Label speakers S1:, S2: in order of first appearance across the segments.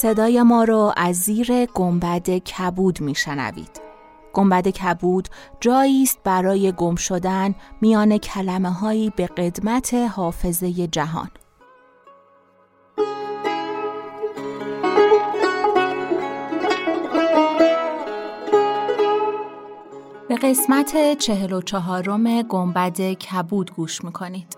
S1: صدای ما رو از زیر گنبد کبود میشنوید. گنبد کبود جایی است برای گم شدن میان کلمه هایی به قدمت حافظه جهان. به قسمت چهل و چهارم گنبد کبود گوش می‌کنید.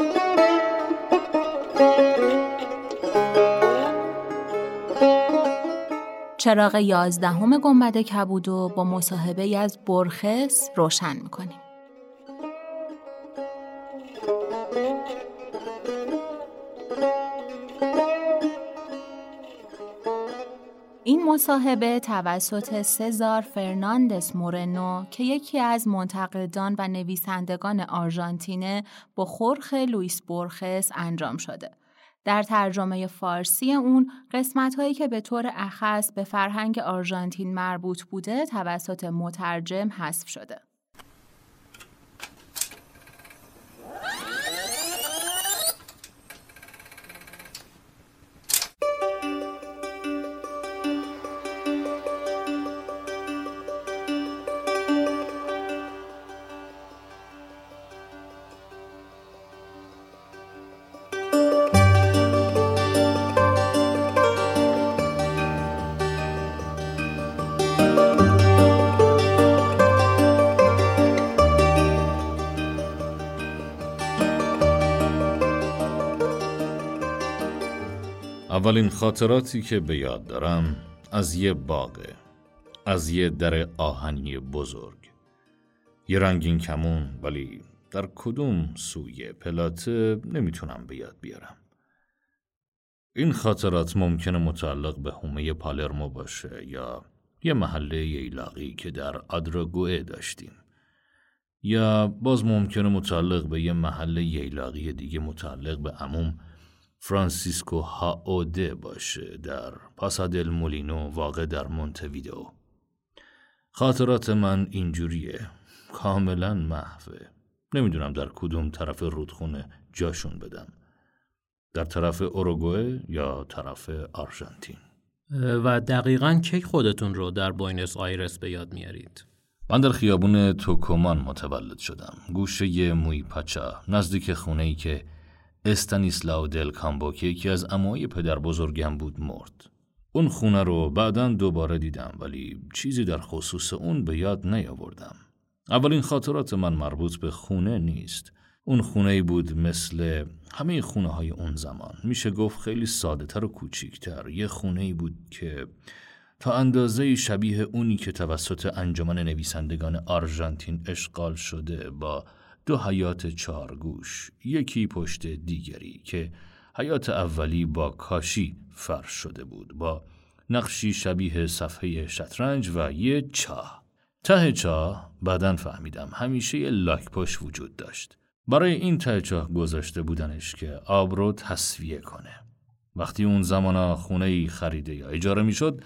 S1: چراغ یازدهم گنبد کبود و با مصاحبه از برخس روشن می‌کنیم. این مصاحبه توسط سزار فرناندس مورنو که یکی از منتقدان و نویسندگان آرژانتینه با خورخ لویس برخس انجام شده. در ترجمه فارسی اون قسمت هایی که به طور اخص به فرهنگ آرژانتین مربوط بوده توسط مترجم حذف شده.
S2: اولین خاطراتی که به یاد دارم از یه باغه از یه در آهنی بزرگ. یه رنگین کمون ولی در کدوم سوی پلاته نمی‌تونم به یاد بیارم. این خاطرات ممکنه متعلق به هومه پالرمو باشه یا یه محله ییلاقی که در آدراگوئه داشتیم. یا باز ممکنه متعلق به یه محل ییلاقی دیگه متعلق به عموم فرانسیسکو هائدو باشه در پاسو دل مولینو واقع در مونتویدو خاطرات من اینجوریه. کاملا محوه. نمی‌دونم در کدوم طرف رودخونه جاشون بدم. در طرف اوروگوئه یا طرف آرژانتین؟
S3: و دقیقا کی خودتون رو در بوینس آیرس به یاد میارید؟
S2: من در خیابون توکومان متولد شدم. گوشه سویپاچا نزدیک خونه ای که استانیسلاو دل کامبو که یکی از اموای پدر بزرگم بود مرد. اون خونه رو بعدا دوباره دیدم ولی چیزی در خصوص اون به یاد نیاوردم. اولین خاطرات من مربوط به خونه نیست. اون خونه بود مثل همه خونه های اون زمان. میشه گفت خیلی ساده تر و کوچیکتر. یه خونه بود که تا اندازه شبیه اونی که توسط انجمن نویسندگان آرژانتین اشغال شده با دو حیات چارگوش یکی پشت دیگری که حیات اولی با کاشی فرش شده بود با نقشی شبیه صفحه شطرنج و یه چاه. ته چاه بعدا فهمیدم همیشه یه لاک پشت وجود داشت. برای این ته چاه گذاشته بودنش که آب رو تصویه کنه. وقتی اون زمانا خونه ای خریده یا اجاره می‌شد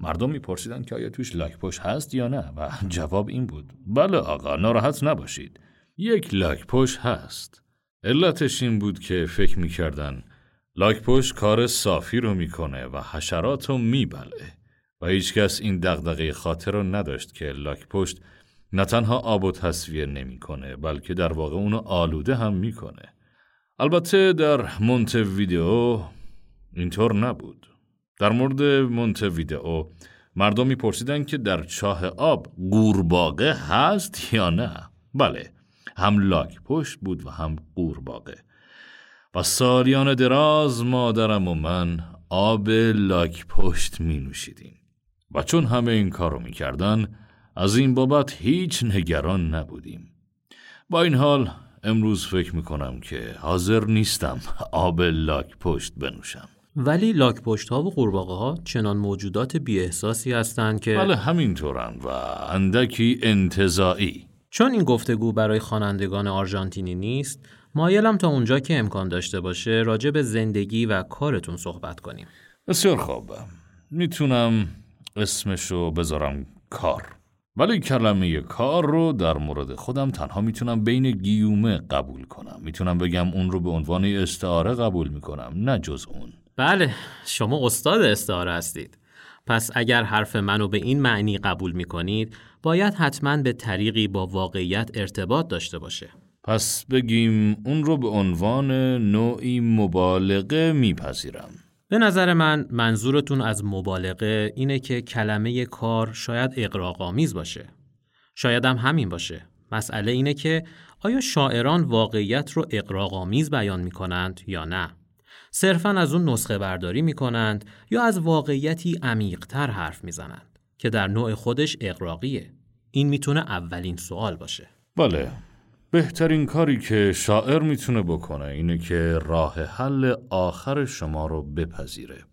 S2: مردم میپرسیدن که آیا توش لاک پشت هست یا نه؟ و جواب این بود بله آقا ناراحت نباشید. یک لاک پشت هست. علتش این بود که فکر می‌کردن پشت کار صافی رو می‌کنه و حشرات رو میبله و هیچکس این دغدغه خاطر رو نداشت که لاک پشت نه تنها آب و تصویر نمی‌کنه بلکه در واقع اونو آلوده هم می‌کنه. البته در ویدئو اینطور نبود. در مورد ویدئو مردم میپرسیدند که در چاه آب قورباغه هست یا نه بله هم لاک پشت بود و هم قورباغه و سالیان دراز مادرم و من آب لاک پشت می نوشیدیم. و چون همه این کارو می‌کردن از این بابت هیچ نگران نبودیم. با این حال امروز فکر می‌کنم که حاضر نیستم آب لاک پشت بنوشم.
S3: ولی لاک پشت ها و قورباغه ها چنان موجودات بی احساسی هستند که
S2: بله همینطورن و اندکی انتظاعی
S3: چون این گفتگو برای خوانندگان آرژانتینی نیست مایلم تا اونجا که امکان داشته باشه راجع به زندگی و کارتون صحبت کنیم.
S2: بسیار خوب. می‌تونم اسمشو بذارم کار. ولی کلمه کار رو در مورد خودم تنها می‌تونم بین گیومه قبول کنم. می‌تونم بگم اون رو به عنوان استعاره قبول می‌کنم نه جز اون.
S3: بله شما استاد استعاره هستید. پس اگر حرف منو به این معنی قبول می‌کنید باید حتما به طریقی با واقعیت ارتباط داشته باشه
S2: پس بگیم اون رو به عنوان نوعی مبالغه میپذیرم
S3: به نظر من منظورتون از مبالغه اینه که کلمه کار شاید اقراقامیز باشه. شاید هم همین باشه. مسئله اینه که آیا شاعران واقعیت رو اقراقامیز بیان می کنند یا نه؟ صرفا از اون نسخه برداری می کنند یا از واقعیتی عمیقتر حرف می زنند که در نوع خودش اقراقیه. این می‌تونه اولین سوال باشه.
S2: بله بهترین کاری که شاعر می‌تونه بکنه اینه که راه حل آخر شما رو بپذیره.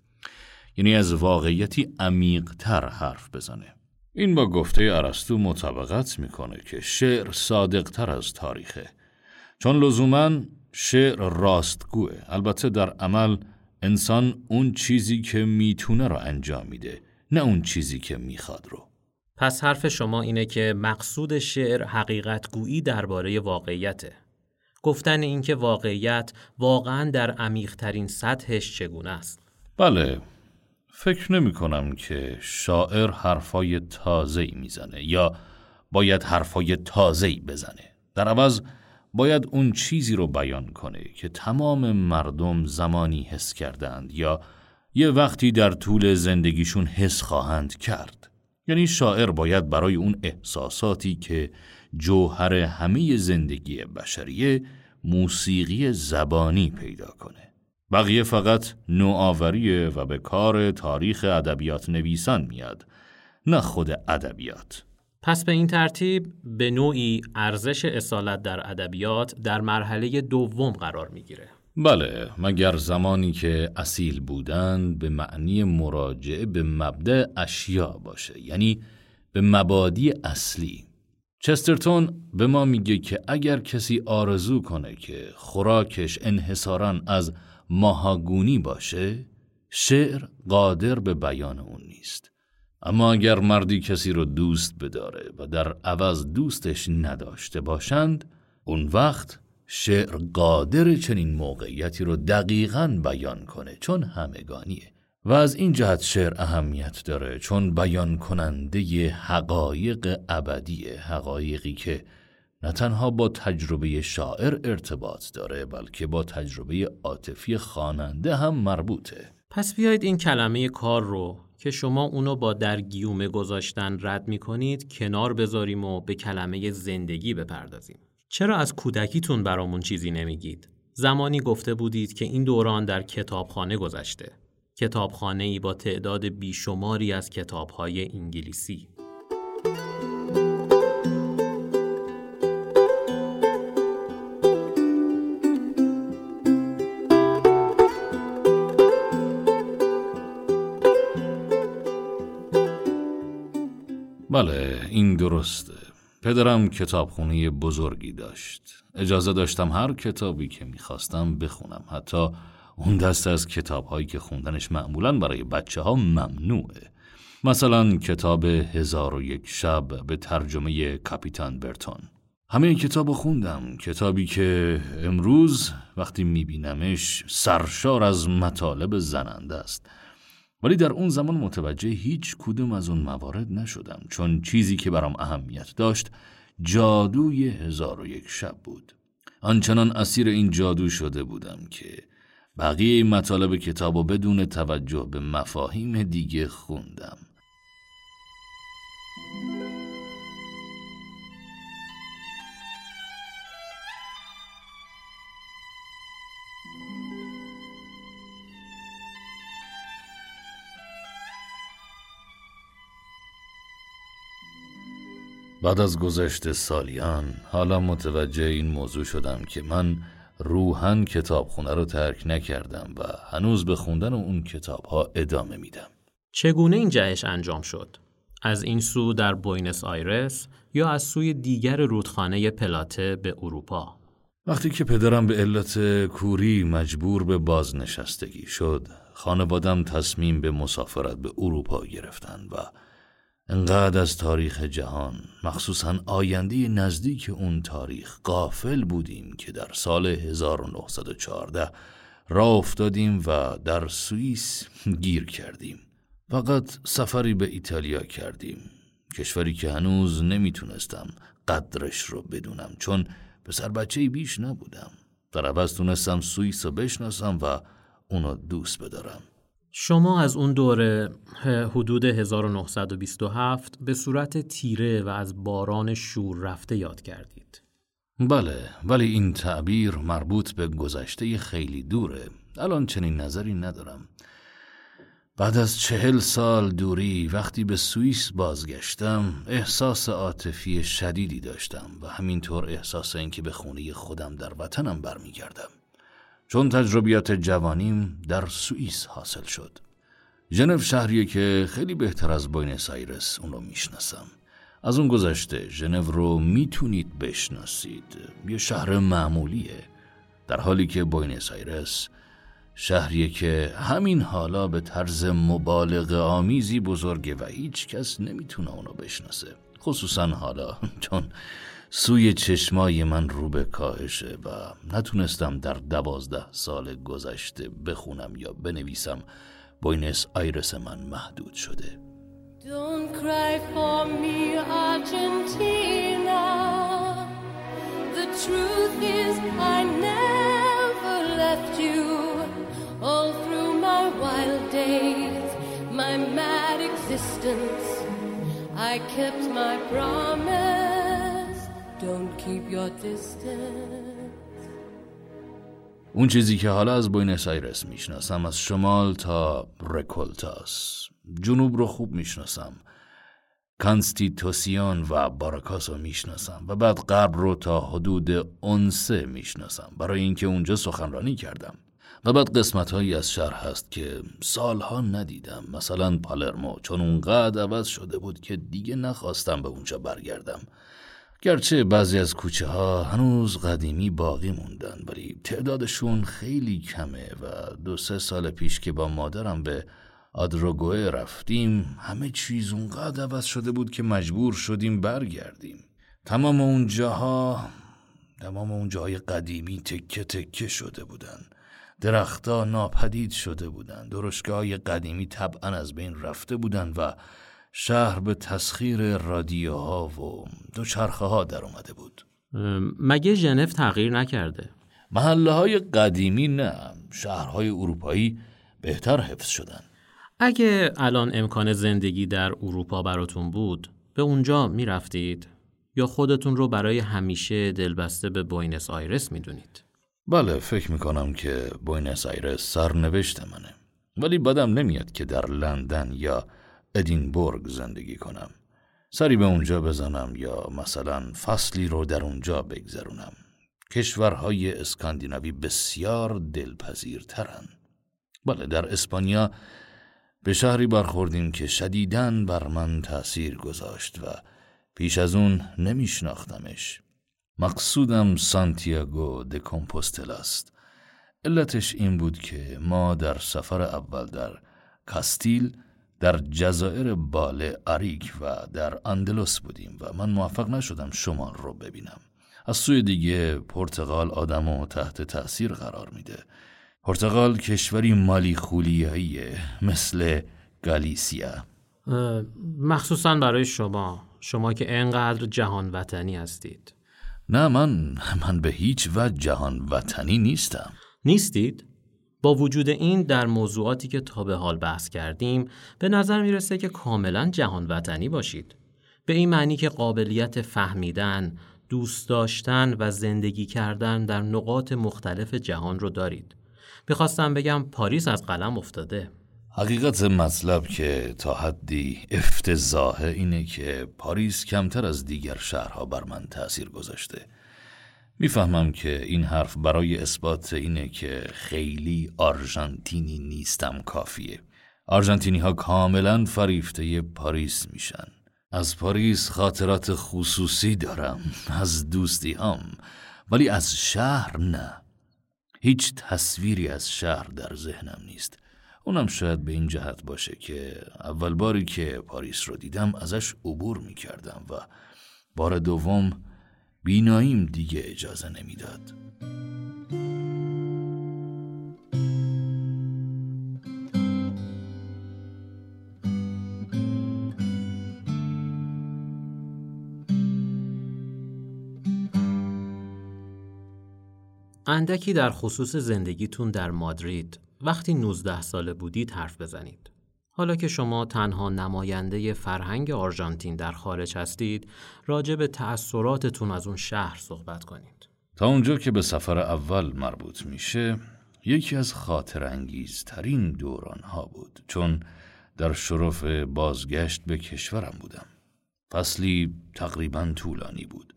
S2: یعنی از واقعیتی عمیقتر حرف بزنه. این با گفته ارسطو مطابقت می‌کنه که شعر صادقتر از تاریخه. چون لزوما شعر راستگوه. البته در عمل انسان اون چیزی که می‌تونه رو انجام میده نه اون چیزی که می‌خواد رو.
S3: پس حرف شما اینه که مقصود شعر حقیقت گویی درباره واقعیته. گفتن اینکه واقعیت واقعا در عمیقترین سطحش چگونه است.
S2: بله فکر نمی کنم که شاعر حرفای تازه‌ای می‌زنه یا باید حرفای تازه‌ای بزنه. در عوض باید اون چیزی رو بیان کنه که تمام مردم زمانی حس کردند یا یه وقتی در طول زندگیشون حس خواهند کرد. یعنی شاعر باید برای اون احساساتی که جوهر همه زندگی بشریه موسیقی زبانی پیدا کنه. بقیه فقط نوآوریه و به کار تاریخ ادبیات نویسان میاد نه خود ادبیات.
S3: پس به این ترتیب به نوعی ارزش اصالت در ادبیات در مرحله دوم قرار می‌گیره.
S2: بله مگر زمانی که اصیل بودن به معنی مراجعه به مبدع اشیا باشه یعنی به مبادی اصلی چسترتون به ما میگه که اگر کسی آرزو کنه که خوراکش انحصارا از ماهاگونی باشه شعر قادر به بیان اون نیست اما اگر مردی کسی رو دوست بداره و در عوض دوستش نداشته باشند اون وقت شعر قادر چنین موقعیتی رو دقیقا بیان کنه چون همگانیه. و از این جهت شعر اهمیت داره چون بیان کننده حقایق ابدیه حقایقی که نه تنها با تجربه شاعر ارتباط داره بلکه با تجربه عاطفی خواننده هم مربوطه.
S3: پس بیایید این کلمه کار رو که شما اونو با در گیومه گذاشتن رد می کنید کنار بذاریم و به کلمه زندگی بپردازیم چرا از کودکیتون برامون چیزی نمیگید؟ زمانی گفته بودید که این دوران در کتابخانه گذشته. کتابخانه ای با تعداد بیشماری از کتابهای انگلیسی.
S2: این درسته پدرم کتابخونه بزرگی داشت. اجازه داشتم هر کتابی که می‌خواستم بخونم. حتی اون دست از کتابهایی که خوندنش معمولا برای بچه ها ممنوعه. مثلا کتاب هزار و یک شب به ترجمه کاپیتان برتون. همه کتاب خوندم. کتابی که امروز وقتی میبینمش سرشار از مطالب زننده است. ولی در اون زمان متوجه هیچ کدوم از اون موارد نشدم چون چیزی که برام اهمیت داشت جادوی هزار و یک شب بود. آنچنان اسیر این جادو شده بودم که بقیه مطالب کتاب و بدون توجه به مفاهیم دیگه خوندم. بعد از گذشت سالیان حالا متوجه این موضوع شدم که من روحاً کتابخونه رو ترک نکردم و هنوز به خوندن اون کتاب ها ادامه میدم
S3: چگونه این جهش انجام شد؟ از این سو در بوینس آیرس یا از سوی دیگر رودخانه پلاته به اروپا؟
S2: وقتی که پدرم به علت کوری مجبور به بازنشستگی شد خانوادم تصمیم به مسافرت به اروپا گرفتن و انقدر از تاریخ جهان مخصوصا آینده نزدیک اون تاریخ قافل بودیم که در سال 1914 راه افتادیم و در سوئیس گیر کردیم. فقط سفری به ایتالیا کردیم کشوری که هنوز نمی‌تونستم قدرش رو بدونم چون پسر بچه بیش نبودم. در عوض تونستم سوئیس رو بشناسم و اونو دوست بدارم.
S3: شما از اون دوره حدود 1927 به صورت تیره و از باران شور رفته یاد کردید.
S2: بله ولی این تعبیر مربوط به گذشته خیلی دوره. الان چنین نظری ندارم. بعد از چهل سال دوری وقتی به سوئیس بازگشتم احساس عاطفی شدیدی داشتم و همینطور احساس اینکه به خونه خودم در وطنم برمیگردم. چون تجربیات جوانیم در سوئیس حاصل شد. ژنو شهریه که خیلی بهتر از بوینس آیرس اون رو می‌شناسم. از اون گذشته ژنو رو می‌تونید بشناسید. یه شهر معمولیه. در حالی که بوینس آیرس شهریه که همین حالا به طرز مبالغه آمیزی بزرگه و هیچ کس نمی‌تونه اونو بشناسه. خصوصا حالا چون سوی چشمای من رو به کاهشه و نتونستم در دوازده سال گذشته بخونم یا بنویسم بوینس آیرس من محدود شده Don't cry for me, Argentina. The truth is, I never left you. All through my wild days, my mad existence, I kept my promise. Don't keep your distance. اون چیزی که حالا از بوینس آیرس می‌شناسم از شمال تا رکولتاست. جنوب رو خوب می‌شناسم. کانستیتوسیون و باراکاس رو می‌شناسم و بعد غرب رو تا حدود اونسه می‌شناسم. برای اینکه اونجا سخنرانی کردم. و بعد قسمت هایی از شهر هست که سالها ندیدم. مثلا پالرمو چون اونقدر عوض شده بود که دیگه نخواستم به اونجا برگردم. گرچه بعضی از کوچه ها هنوز قدیمی باقی موندن ولی تعدادشون خیلی کمه و دو سه سال پیش که با مادرم به آدروگوه رفتیم همه چیز اونقدر عوض شده بود که مجبور شدیم برگردیم. تمام اون جاها تمام اون جاهای قدیمی تکه تکه شده بودن. درختها ناپدید شده بودن. درشگاه های قدیمی طبعا از بین رفته بودن و شهر به تسخیر رادیوها و دوچرخه ها در اومده بود
S3: مگه ژنو تغییر نکرده؟
S2: محله های قدیمی نه شهرهای اروپایی بهتر حفظ شدن
S3: اگه الان امکان زندگی در اروپا براتون بود به اونجا می‌رفتید یا خودتون رو برای همیشه دلبسته به بوینس آیرس می‌دونید؟
S2: بله فکر می‌کنم که بوینس آیرس سرنوشت منه ولی بدم نمیاد که در لندن یا ادینبورگ زندگی کنم. سری به اونجا بزنم یا مثلا فصلی رو در اونجا بگذرونم. کشورهای اسکاندیناوی بسیار دلپذیرترن. بله در اسپانیا به شهری برخوردیم که شدیدن بر من تأثیر گذاشت و پیش از اون نمیشناختمش. مقصودم سانتیاگو د کمپوستل است. علتش این بود که ما در سفر اول در کاستیل در جزایر باله آریک و در اندلس بودیم و من موفق نشدم شمال رو ببینم. از سوی دیگه پرتغال آدمو تحت تأثیر قرار میده. پرتغال کشوری مالی خولیاییه مثل گالیسیا.
S3: مخصوصا برای شما. شما که انقدر جهان وطنی هستید.
S2: نه من من به هیچ وجه جهان وطنی نیستم.
S3: نیستید؟ با وجود این در موضوعاتی که تا به حال بحث کردیم به نظر می‌رسه که کاملا جهان وطنی باشید. به این معنی که قابلیت فهمیدن، دوست داشتن و زندگی کردن در نقاط مختلف جهان رو دارید. می‌خواستم بگم پاریس از قلم افتاده.
S2: حقیقت مطلب که تا حدی افتضاحه اینه که پاریس کمتر از دیگر شهرها بر من تأثیر گذاشته. می‌فهمم که این حرف برای اثبات اینه که خیلی آرژانتینی نیستم کافیه. آرژانتینی ها کاملا فریفته پاریس میشن. از پاریس خاطرات خصوصی دارم از دوستی هم ولی از شهر نه هیچ تصویری از شهر در ذهنم نیست اونم شاید به این جهت باشه که اول باری که پاریس رو دیدم ازش عبور می کردم و بار دوم بیناییم دیگه اجازه نمی‌داد.
S3: اندکی در خصوص زندگیتون در مادرید وقتی 19 ساله بودید حرف بزنید. حالا که شما تنها نماینده فرهنگ آرژانتین در خارج هستید، راجع به تأثیراتتون از اون شهر صحبت کنید.
S2: تا اونجا که به سفر اول مربوط میشه، یکی از خاطر انگیزترین دوران ها بود چون در شرف بازگشت به کشورم بودم. فصلی تقریبا طولانی بود.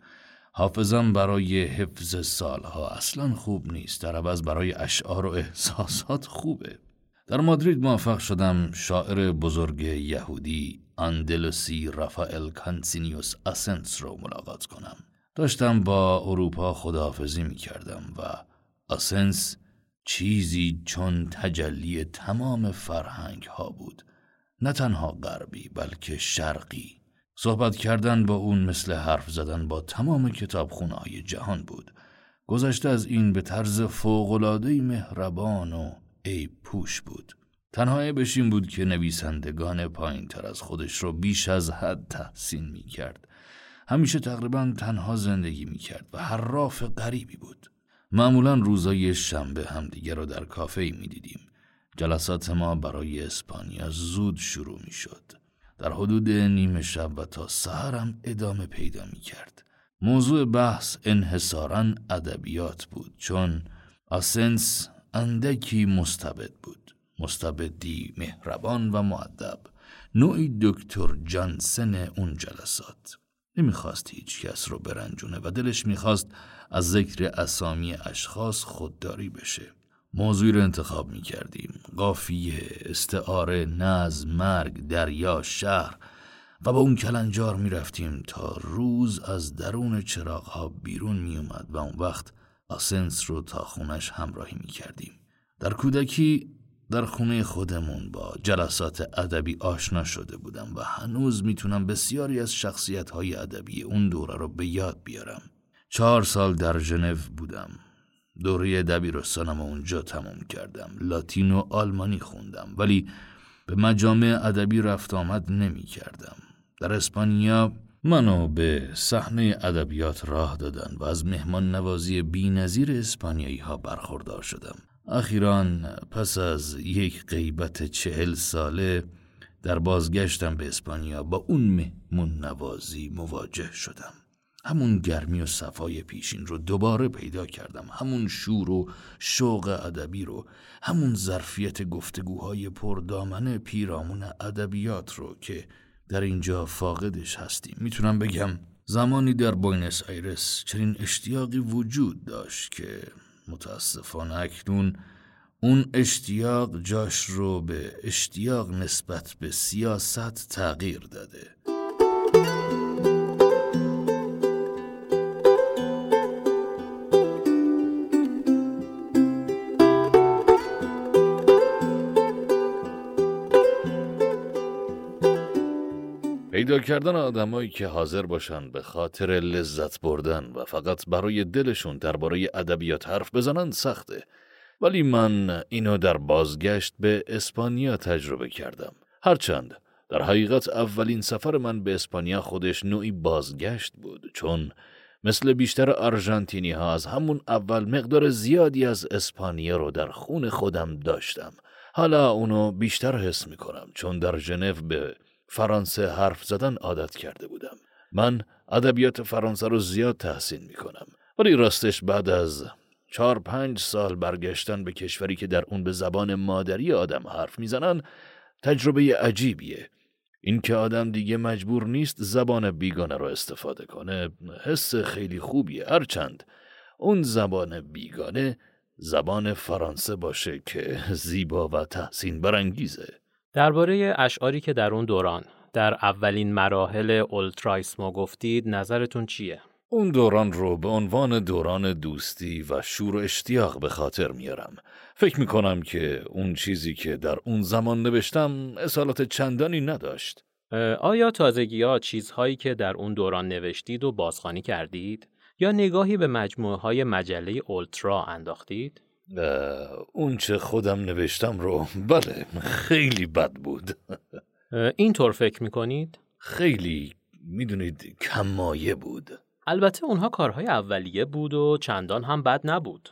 S2: حافظم برای حفظ سالها اصلا خوب نیست در عوض برای اشعار و احساسات خوبه در مادرید موفق شدم شاعر بزرگ یهودی اندلسی رافائل کانسینیوس اسنس رو ملاقات کنم. داشتم با اروپا خداحافظی می کردم و اسنس چیزی چون تجلی تمام فرهنگ ها بود. نه تنها غربی بلکه شرقی. صحبت کردن با اون مثل حرف زدن با تمام های جهان بود. گذشته از این به طرز فوقلادهی مهربان و ای پوش بود. تنها بشین بود که نویسندگان پایین تر از خودش رو بیش از حد تحسین می کرد. همیشه تقریبا تنها زندگی می کرد و حراف غریبی بود. معمولا روزای شنبه همدیگه رو در کافه می دیدیم. جلسات ما برای اسپانیا زود شروع می شد. در حدود نیمه شب و تا سهرم ادامه پیدا می کرد. موضوع بحث انحصارا ادبیات بود چون آسنس اندکی مستبد بود. مستبدی مهربان و معدب. نوعی دکتر جانسن اون جلسات. نمی‌خواست هیچ کس رو برنجونه و دلش می‌خواست از ذکر اسامی اشخاص خودداری بشه. موضوعی رو انتخاب می کردیم قافیه، استعاره، نظم، مرگ، دریا، شهر و با اون کلنجار می رفتیم تا روز از درون چراغ ها بیرون می اومد و اون وقت آسنس رو تا خونش همراهی می کردیم. در کودکی در خونه خودمون با جلسات ادبی آشنا شده بودم و هنوز می‌تونم بسیاری از شخصیت های ادبی اون دوره رو به یاد بیارم. چهار سال در ژنو بودم دوره دبیرستانم اونجا تموم کردم لاتین و آلمانی خوندم ولی به مجامع ادبی رفت آمد نمی کردم در اسپانیا منو به صحنه ادبیات راه دادن و از مهمان نوازی بی نظیر اسپانیایی ها برخوردار شدم. اخیرا پس از یک غیبت چهل ساله در بازگشتم به اسپانیا با اون مهمون نوازی مواجه شدم. همون گرمی و صفای پیشین رو دوباره پیدا کردم. همون شور و شوق ادبی رو همون ظرفیت گفتگوهای پردامن پیرامون ادبیات رو که در اینجا فاقدش هستیم می‌تونم بگم زمانی در بوینس آیرس چنین اشتیاقی وجود داشت که متاسفانه اکنون اون اشتیاق جاش رو به اشتیاق نسبت به سیاست تغییر داده. پیدا کردن آدمایی که حاضر باشن به خاطر لذت بردن و فقط برای دلشون درباره ادبیات حرف بزنن سخته ولی من اینو در بازگشت به اسپانیا تجربه کردم هرچند در حقیقت اولین سفر من به اسپانیا خودش نوعی بازگشت بود چون مثل بیشتر آرژانتینی ها از همون اول مقدار زیادی از اسپانیا رو در خون خودم داشتم. حالا اونو بیشتر حس می‌کنم چون در ژنو به فرانسه حرف زدن عادت کرده بودم. من ادبیات فرانسه رو زیاد تحسین می‌کنم. ولی راستش بعد از چهار پنج سال برگشتن به کشوری که در اون به زبان مادری آدم حرف می‌زنن تجربه عجیبیه اینکه آدم دیگه مجبور نیست زبان بیگانه رو استفاده کنه حس خیلی خوبیه هرچند اون زبان بیگانه زبان فرانسه باشه که زیبا و تحسین برانگیزه
S3: درباره اشعاری که در اون دوران در اولین مراحل اولترایسمو گفتید نظرتون چیه؟
S2: اون دوران رو به عنوان دوران دوستی و شور و اشتیاق به خاطر میارم. فکر می‌کنم که اون چیزی که در اون زمان نوشتم اصالت چندانی نداشت.
S3: آیا تازگی ها چیزهایی که در اون دوران نوشتید و بازخوانی کردید؟ یا نگاهی به مجموعه های مجله اولترا انداختید؟
S2: اون چه خودم نوشتم رو بله خیلی بد بود
S3: اینطور فکر می‌کنید؟
S2: خیلی می‌دونید کمایه بود
S3: البته اونها کارهای اولیه بود و چندان هم بد نبود.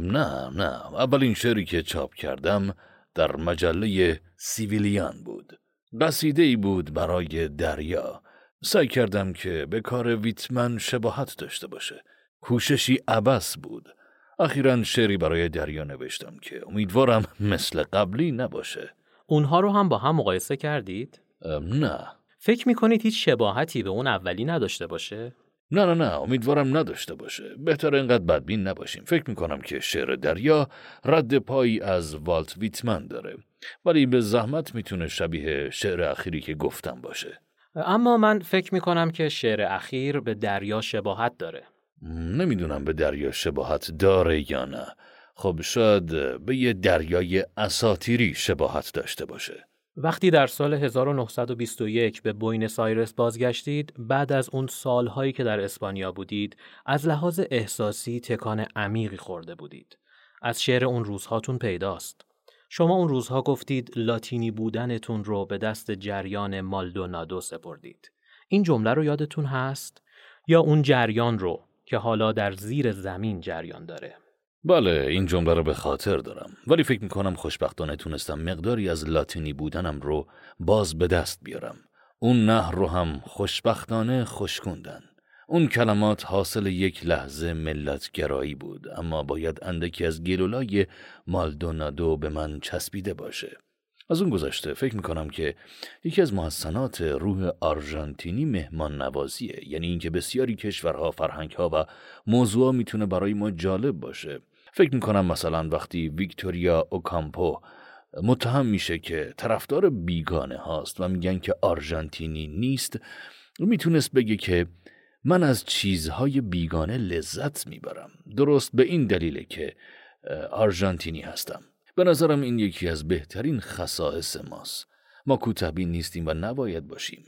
S2: نه نه اولین شعری که چاپ کردم در مجله سیویلیان بود. قصیده ای بود برای دریا. سعی کردم که به کار ویتمن شباهت داشته باشه. کوششی عبس بود. اخیرا شعری برای دریا نوشتم که امیدوارم مثل قبلی نباشه.
S3: اونها رو هم با هم مقایسه کردید؟
S2: نه.
S3: فکر می‌کنید هیچ شباهتی به اون اولی نداشته باشه؟
S2: نه نه نه امیدوارم نداشته باشه بهتر اینقدر بدبین نباشیم فکر می‌کنم که شعر دریا رد پایی از والت ویتمن داره ولی به زحمت می‌تونه شبیه شعر اخیری که گفتم باشه
S3: اما من فکر می‌کنم که شعر اخیر به دریا شباهت داره
S2: نمی‌دونم به دریا شباهت داره یا نه. خب شاید به یه دریای اساتیری شباهت داشته باشه.
S3: وقتی در سال 1921 به بوینس آیرس بازگشتید بعد از اون سالهایی که در اسپانیا بودید از لحاظ احساسی تکان عمیقی خورده بودید. از شعر اون روزهاتون پیداست. شما اون روزها گفتید لاتینی بودنتون رو به دست جریان مالدونادو سپردید. این جمله رو یادتون هست؟ یا اون جریان رو که حالا در زیر زمین جریان داره.
S2: بله این جمله رو به خاطر دارم. ولی فکر می‌کنم خوشبختانه تونستم مقداری از لاتینی بودنم رو باز به دست بیارم. اون نهر رو هم خوشبختانه خوشکوندن اون کلمات حاصل یک لحظه ملتگرایی بود اما باید اندکی از گلولای مالدونادو به من چسبیده باشه. از اون گذشته فکر می‌کنم که یکی از محسنات روح آرژانتینی مهمان نوازیه یعنی اینکه بسیاری کشورها فرهنگها و موضوع می‌تونه برای ما جالب باشه. فکر می‌کنم مثلا وقتی ویکتوریا اوکامپو متهم میشه که طرفدار بیگانه هاست و میگن که آرژانتینی نیست می‌تونست بگه که من از چیزهای بیگانه لذت می‌برم. درست به این دلیله که آرژانتینی هستم. به نظرم این یکی از بهترین خصائص ماست. ما کوتهبین نیستیم و نباید باشیم.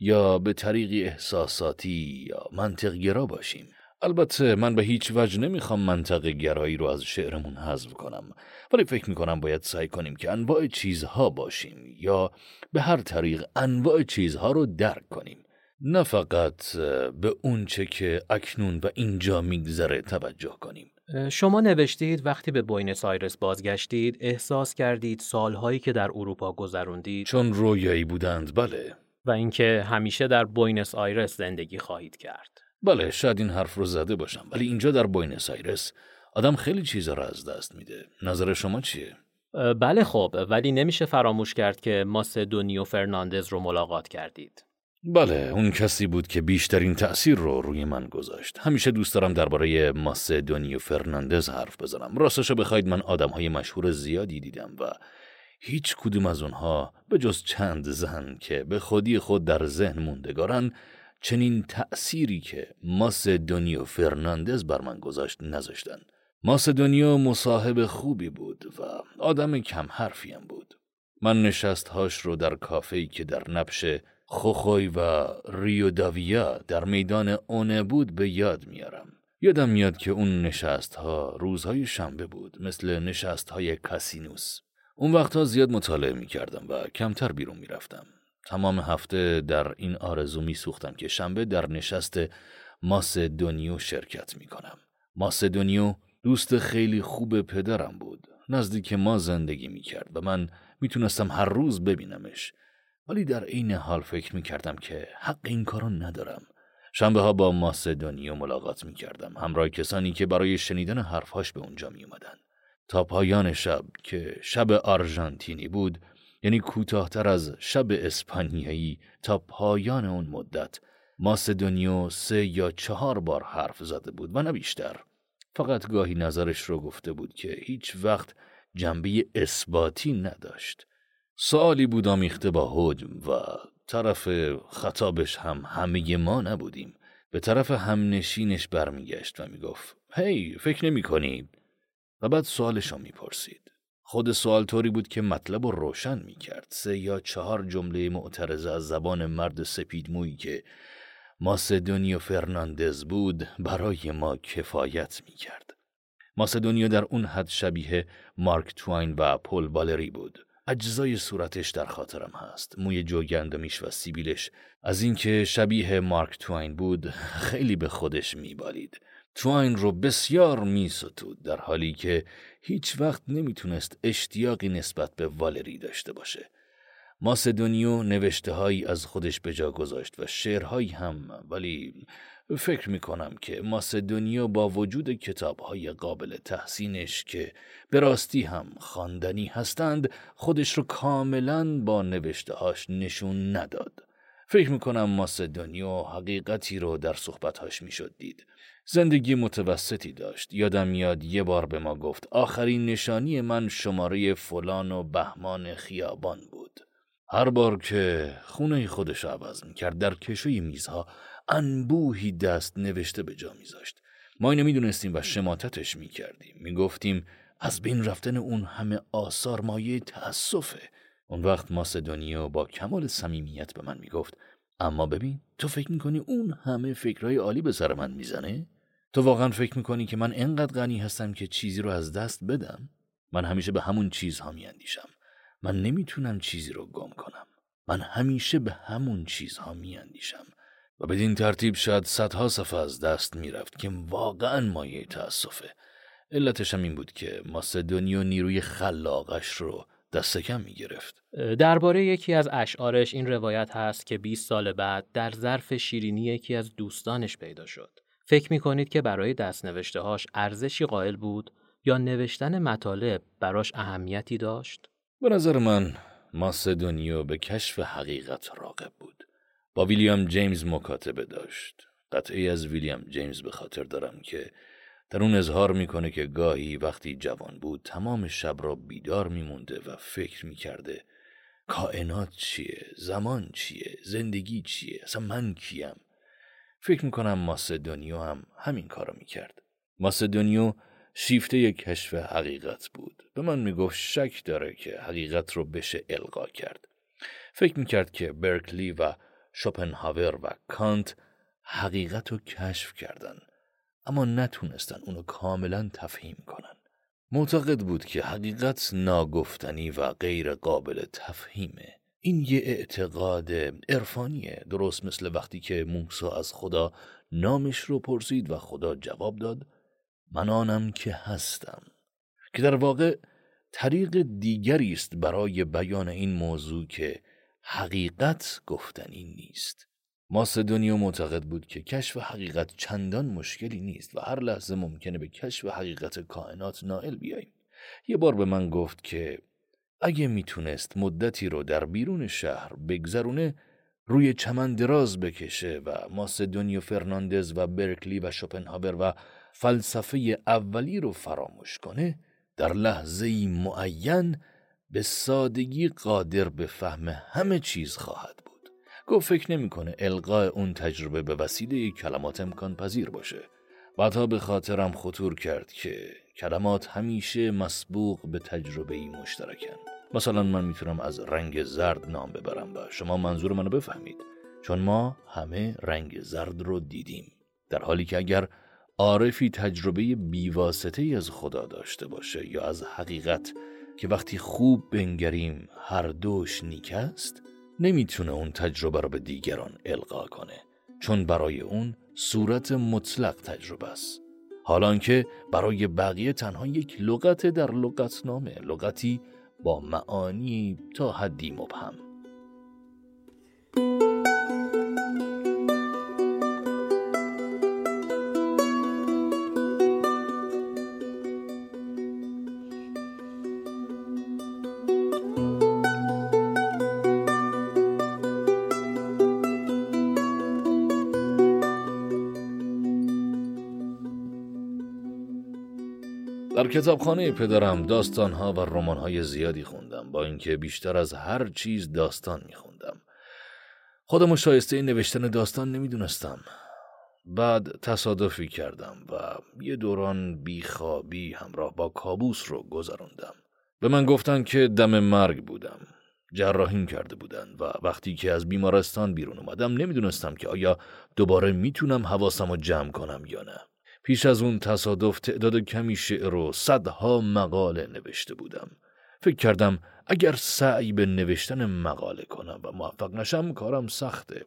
S2: یا به طریقی احساساتی یا منطقگرا باشیم. البته من به هیچ وجه نمی‌خوام منطق گرایی رو از شعرمون حذف کنم. ولی فکر می‌کنم باید سعی کنیم که انواع چیزها باشیم یا به هر طریق انواع چیزها رو درک کنیم. نه فقط به اونچه که اکنون و اینجا میگذره توجه کنیم.
S3: شما نوشتید وقتی به بوینس آیرس بازگشتید احساس کردید سالهایی که در اروپا گذروندید؟
S2: چون رویایی بودند بله.
S3: و اینکه همیشه در بوینس آیرس زندگی خواهید کرد.
S2: بله شاید این حرف رو زده باشم ولی اینجا در بوینس آیرس آدم خیلی چیزا رو از دست میده. نظر شما چیه؟
S3: بله خب ولی نمیشه فراموش کرد که ماسدونیو فرناندز رو ملاقات کردید.
S2: بله اون کسی بود که بیشترین تأثیر رو روی من گذاشت. همیشه دوست دارم درباره ماسدونیو فرناندز حرف بزنم. راستشو بخواید من آدم های مشهور زیادی دیدم و هیچ کدوم از اونها به جز چند زن که به خودی خود در ذهن موندگارن چنین تأثیری که ماسدونیو فرناندز بر من گذاشت نذاشتن. ماسدونیو مصاحب خوبی بود و آدم کم حرفیم بود. من نشستهاش رو در کافه‌ای که در نبش خوخوی و ریو داویا در میدان اونه بود به یاد میارم. یادم میاد که اون نشست ها روزهای شنبه بود مثل نشست های کاسینوس. اون وقتها زیاد مطالعه می کردم و کمتر بیرون می رفتم. تمام هفته در این آرزو می سوختم که شنبه در نشست ماسدونیو شرکت می کنم. ماسدونیو دوست خیلی خوب پدرم بود. نزدیک ما زندگی می کرد و من می‌تونستم هر روز ببینمش. ولی در عین حال فکر می کردم که حق این کارو ندارم. شنبه ها با ماسدونیو ملاقات می کردم. همراه کسانی که برای شنیدن حرفهاش به اونجا می اومدن. تا پایان شب که شب آرژانتینی بود یعنی کوتاهتر از شب اسپانیایی تا پایان اون مدت ماسدونیو سه یا چهار بار حرف زده بود و نه بیشتر فقط گاهی نظرش رو گفته بود که هیچ وقت جنبه اثباتی نداشت سوالی بود آمیخته با حجم و طرف خطابش هم همه ما نبودیم. به طرف همنشینش برمیگشت و می‌گفت هی hey, فکر نمی کنی؟ و بعد سوالش رو می‌پرسید. خود سوال طوری بود که مطلب رو روشن می‌کرد. سه یا چهار جمله معترضه از زبان مرد سپید مویی که ماسدونیو فرناندز بود برای ما کفایت می‌کرد. ماسدونیو در اون حد شبیه مارک توین و پل بالری بود. اجزای صورتش در خاطرم هست. موی جوگندمیش و سیبیلش. از اینکه شبیه مارک توین بود خیلی به خودش میبالید. توین رو بسیار میستود در حالی که هیچ وقت نمی‌تونست اشتیاقی نسبت به والری داشته باشه. ماسدونیو نوشته هایی از خودش به جا گذاشت و شعرهایی هم ولی فکر می‌کنم که ماسدونیو با وجود کتاب های قابل تحسینش که به راستی هم خواندنی هستند خودش رو کاملا با نوشته هاش نشون نداد. فکر می‌کنم ماسدونیو حقیقتی رو در صحبتهاش می‌شد دید. زندگی متوسطی داشت. یادم میاد یه بار به ما گفت آخرین نشانی من شماره فلان و بهمان خیابان بود. هر بار که خونه خودش عوض می‌کرد در کشوی میزها انبوهی دست نوشته به جا میذاشت. ما اینو می‌دونستیم و شماتتش می‌کردیم. می‌گفتیم از بین رفتن اون همه آثار مایه تأسفه. اون وقت ماسدونیو با کمال صمیمیت به من می‌گفت اما ببین تو فکر می‌کنی اون همه فکرهای عالی به سر من می‌زنه؟ تو واقعا فکر می‌کنی که من انقدر غنی هستم که چیزی رو از دست بدم؟ من همیشه به همون چیزها میاندیشم. من نمی‌تونم چیزی رو گم کنم. من همیشه به همون چیزها میاندیشم. و بدین ترتیب شاید صدها صفحه از دست می‌رفت که واقعا مایه تأسفه. علتش هم این بود که ماسدونیو نیروی خلاقش رو دست کم می گرفت.
S3: درباره یکی از اشعارش این روایت هست که 20 سال بعد در ظرف شیرینی یکی از دوستانش پیدا شد. فکر می کنید که برای دست نوشته هاش ارزشی قائل بود یا نوشتن مطالب براش اهمیتی داشت؟
S2: به نظر من ماسدونیو به کشف حقیقت راقب بود. با ویلیام جیمز مکاتبه داشت. قطعی از ویلیام جیمز به خاطر دارم که در اون اظهار می‌کنه که گاهی وقتی جوان بود تمام شب را بیدار میمونده و فکر می‌کرده کائنات چیه؟ زمان چیه؟ زندگی چیه؟ اصلا من کیم؟ فکر می‌کنم ماسدونیو هم همین کارو می‌کرد. ماسدونیو شیفته کشف حقیقت بود. به من می‌گفت شک داره که حقیقت رو بشه القا کرد. فکر می‌کرد که برکلی و شوپنهاور و کانت حقیقت رو کشف کردن. اما نتونستن اونو کاملا تفهیم کنن. معتقد بود که حقیقت ناگفتنی و غیر قابل تفهیمه. این یه اعتقاد عرفانیه درست مثل وقتی که موسی از خدا نامش رو پرسید و خدا جواب داد من آنم که هستم که در واقع طریق دیگری است برای بیان این موضوع که حقیقت گفتنی نیست ماسدونیو معتقد بود که کشف حقیقت چندان مشکلی نیست و هر لحظه ممکنه به کشف حقیقت کائنات نائل بیاییم. یه بار به من گفت که اگه می‌تونست مدتی رو در بیرون شهر بگذرونه روی چمن دراز بکشه و ماسدونیو فرناندز و برکلی و شوپنهاور و فلسفه اولی رو فراموش کنه در لحظه معین به سادگی قادر به فهم همه چیز خواهد گفت فکر نمی‌کنه القاء اون تجربه به وسیله کلمات امکان پذیر باشه. بعدها به خاطرم خطور کرد که کلمات همیشه مسبوق به تجربه ای مشترکن. مثلا من می‌تونم از رنگ زرد نام ببرم و شما منظور منو بفهمید. چون ما همه رنگ زرد رو دیدیم. در حالی که اگر عارفی تجربه بیواسطه از خدا داشته باشه یا از حقیقت که وقتی خوب بنگریم هر دوش نیک است نمی‌تونه اون تجربه رو به دیگران القا کنه چون برای اون صورت مطلق تجربه است. حالان که برای بقیه تنها یک لغت در لغتنامه لغتی با معانی تا حدی مبهم. در کتابخانه پدرم داستانها و رمانهای زیادی خوندم با اینکه بیشتر از هر چیز داستان میخوندم. خودم شایسته نوشتن داستان نمی‌دونستم. بعد تصادفی کردم و یه دوران بیخوابی همراه با کابوس رو گذراندم. به من گفتن که دم مرگ بودم. جراحیم کرده بودن و وقتی که از بیمارستان بیرون اومدم نمی‌دونستم که آیا دوباره می‌تونم حواسم رو جمع کنم یا نه. پیش از اون تصادف تعداد کمی شعر و صدها مقاله نوشته بودم. فکر کردم اگر سعی به نوشتن مقاله کنم و موفق نشم کارم سخته.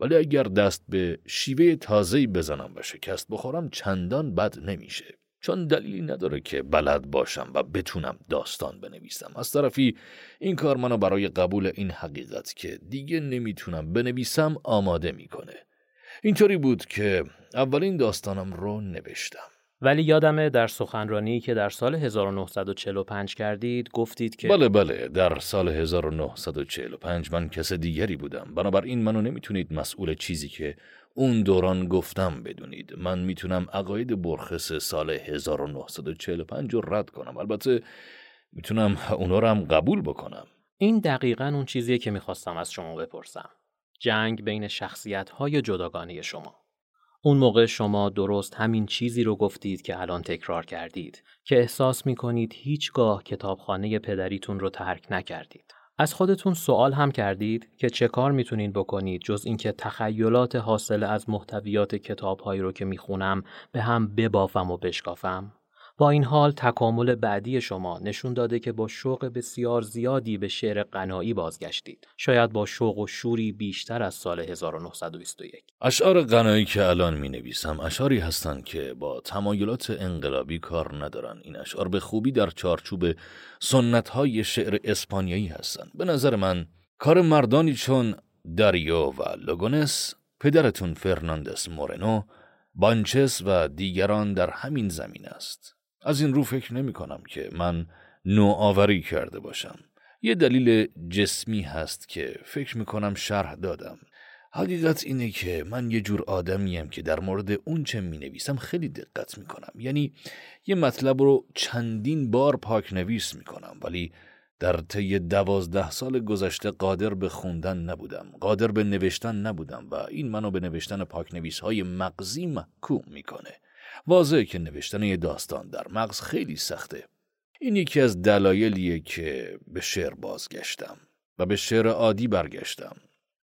S2: ولی اگر دست به شیوه تازه‌ای بزنم و شکست بخورم چندان بد نمیشه. چون دلیلی نداره که بلد باشم و بتونم داستان بنویسم. از طرفی این کار منو برای قبول این حقیقت که دیگه نمی‌تونم بنویسم آماده می‌کنه. اینطوری بود که اولین داستانم رو نوشتم.
S3: ولی یادمه در سخنرانی که در سال 1945 کردید گفتید که
S2: بله بله. در سال 1945 من کس دیگری بودم. بنابراین منو نمی‌تونید مسئول چیزی که اون دوران گفتم بدونید. من می‌تونم عقاید برخص سال 1945 رو رد کنم. البته می‌تونم اونا رو هم قبول بکنم.
S3: این دقیقا اون چیزیه که می‌خواستم از شما بپرسم. جنگ بین شخصیت های جداگانه شما. اون موقع شما درست همین چیزی رو گفتید که الان تکرار کردید که احساس می کنید هیچگاه کتابخانه پدریتون رو ترک نکردید. از خودتون سوال هم کردید که چه کار می‌تونین بکنید جز اینکه تخیلات حاصل از محتویات کتابهایی رو که می‌خونم به هم ببافم و بشکافم؟ با این حال تکامل بعدی شما نشون داده که با شوق بسیار زیادی به شعر قنایی بازگشتید. شاید با شوق و شوری بیشتر از سال 1921.
S2: اشعار قنایی که الان می نویسم اشعاری هستند که با تمایلات انقلابی کار ندارن. این اشعار به خوبی در چارچوب سنت های شعر اسپانیایی هستند. به نظر من کار مردانی چون داریو و لوگونس، پدرتون فرناندس مورنو، بانچس و دیگران در همین زمین است. از این رو فکر نمی کنم که من نوآوری کرده باشم. یه دلیل جسمی هست که فکر می کنم شرح دادم. حقیقت اینه که من یه جور آدمیم که در مورد اون چه می نویسم خیلی دقت می کنم. یعنی یه مطلب رو چندین بار پاک نویس می کنم ولی در طی دوازده سال گذشته قادر به خوندن نبودم قادر به نوشتن نبودم و این منو به نوشتن پاک نویس های مغزی محکوم می‌کنه واضحه که نوشتن یه داستان در مغز خیلی سخته. این یکی از دلایلیه که به شعر بازگشتم و به شعر عادی برگشتم.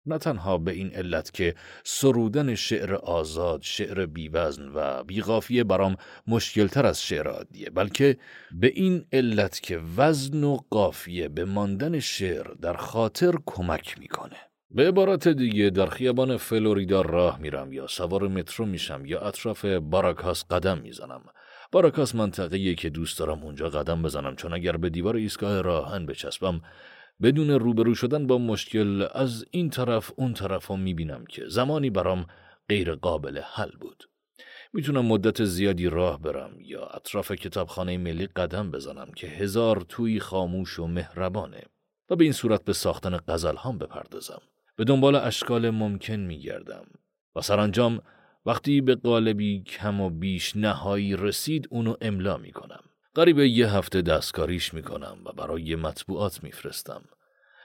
S2: نه تنها به این علت که سرودن شعر آزاد، شعر بیوزن و بیغافیه برام مشکلتر از شعر عادیه بلکه به این علت که وزن و قافیه به ماندن شعر در خاطر کمک می‌کنه. به عبارت دیگه در خیابان فلوریدا راه میرم یا سوار مترو میشم یا اطراف باراکاس قدم می‌زنم. باراکاس منطقه‌ایه که دوست دارم اونجا قدم بزنم چون اگر به دیوار ایستگاه راهن بچسبم بدون روبرو شدن با مشکل از این طرف اون طرف هم می‌بینم که زمانی برام غیر قابل حل بود. می‌تونم مدت زیادی راه برم یا اطراف کتابخانه ملی قدم بزنم که هزار توی خاموش و مهربانه و به این صورت به ساختن قزل هم بپردازم. به دنبال اشکال ممکن می گردم و سرانجام وقتی به قالبی کم و بیش نهایی رسید اونو املا می کنم. قریب یه هفته دستکاریش می کنم و برای مطبوعات می فرستم.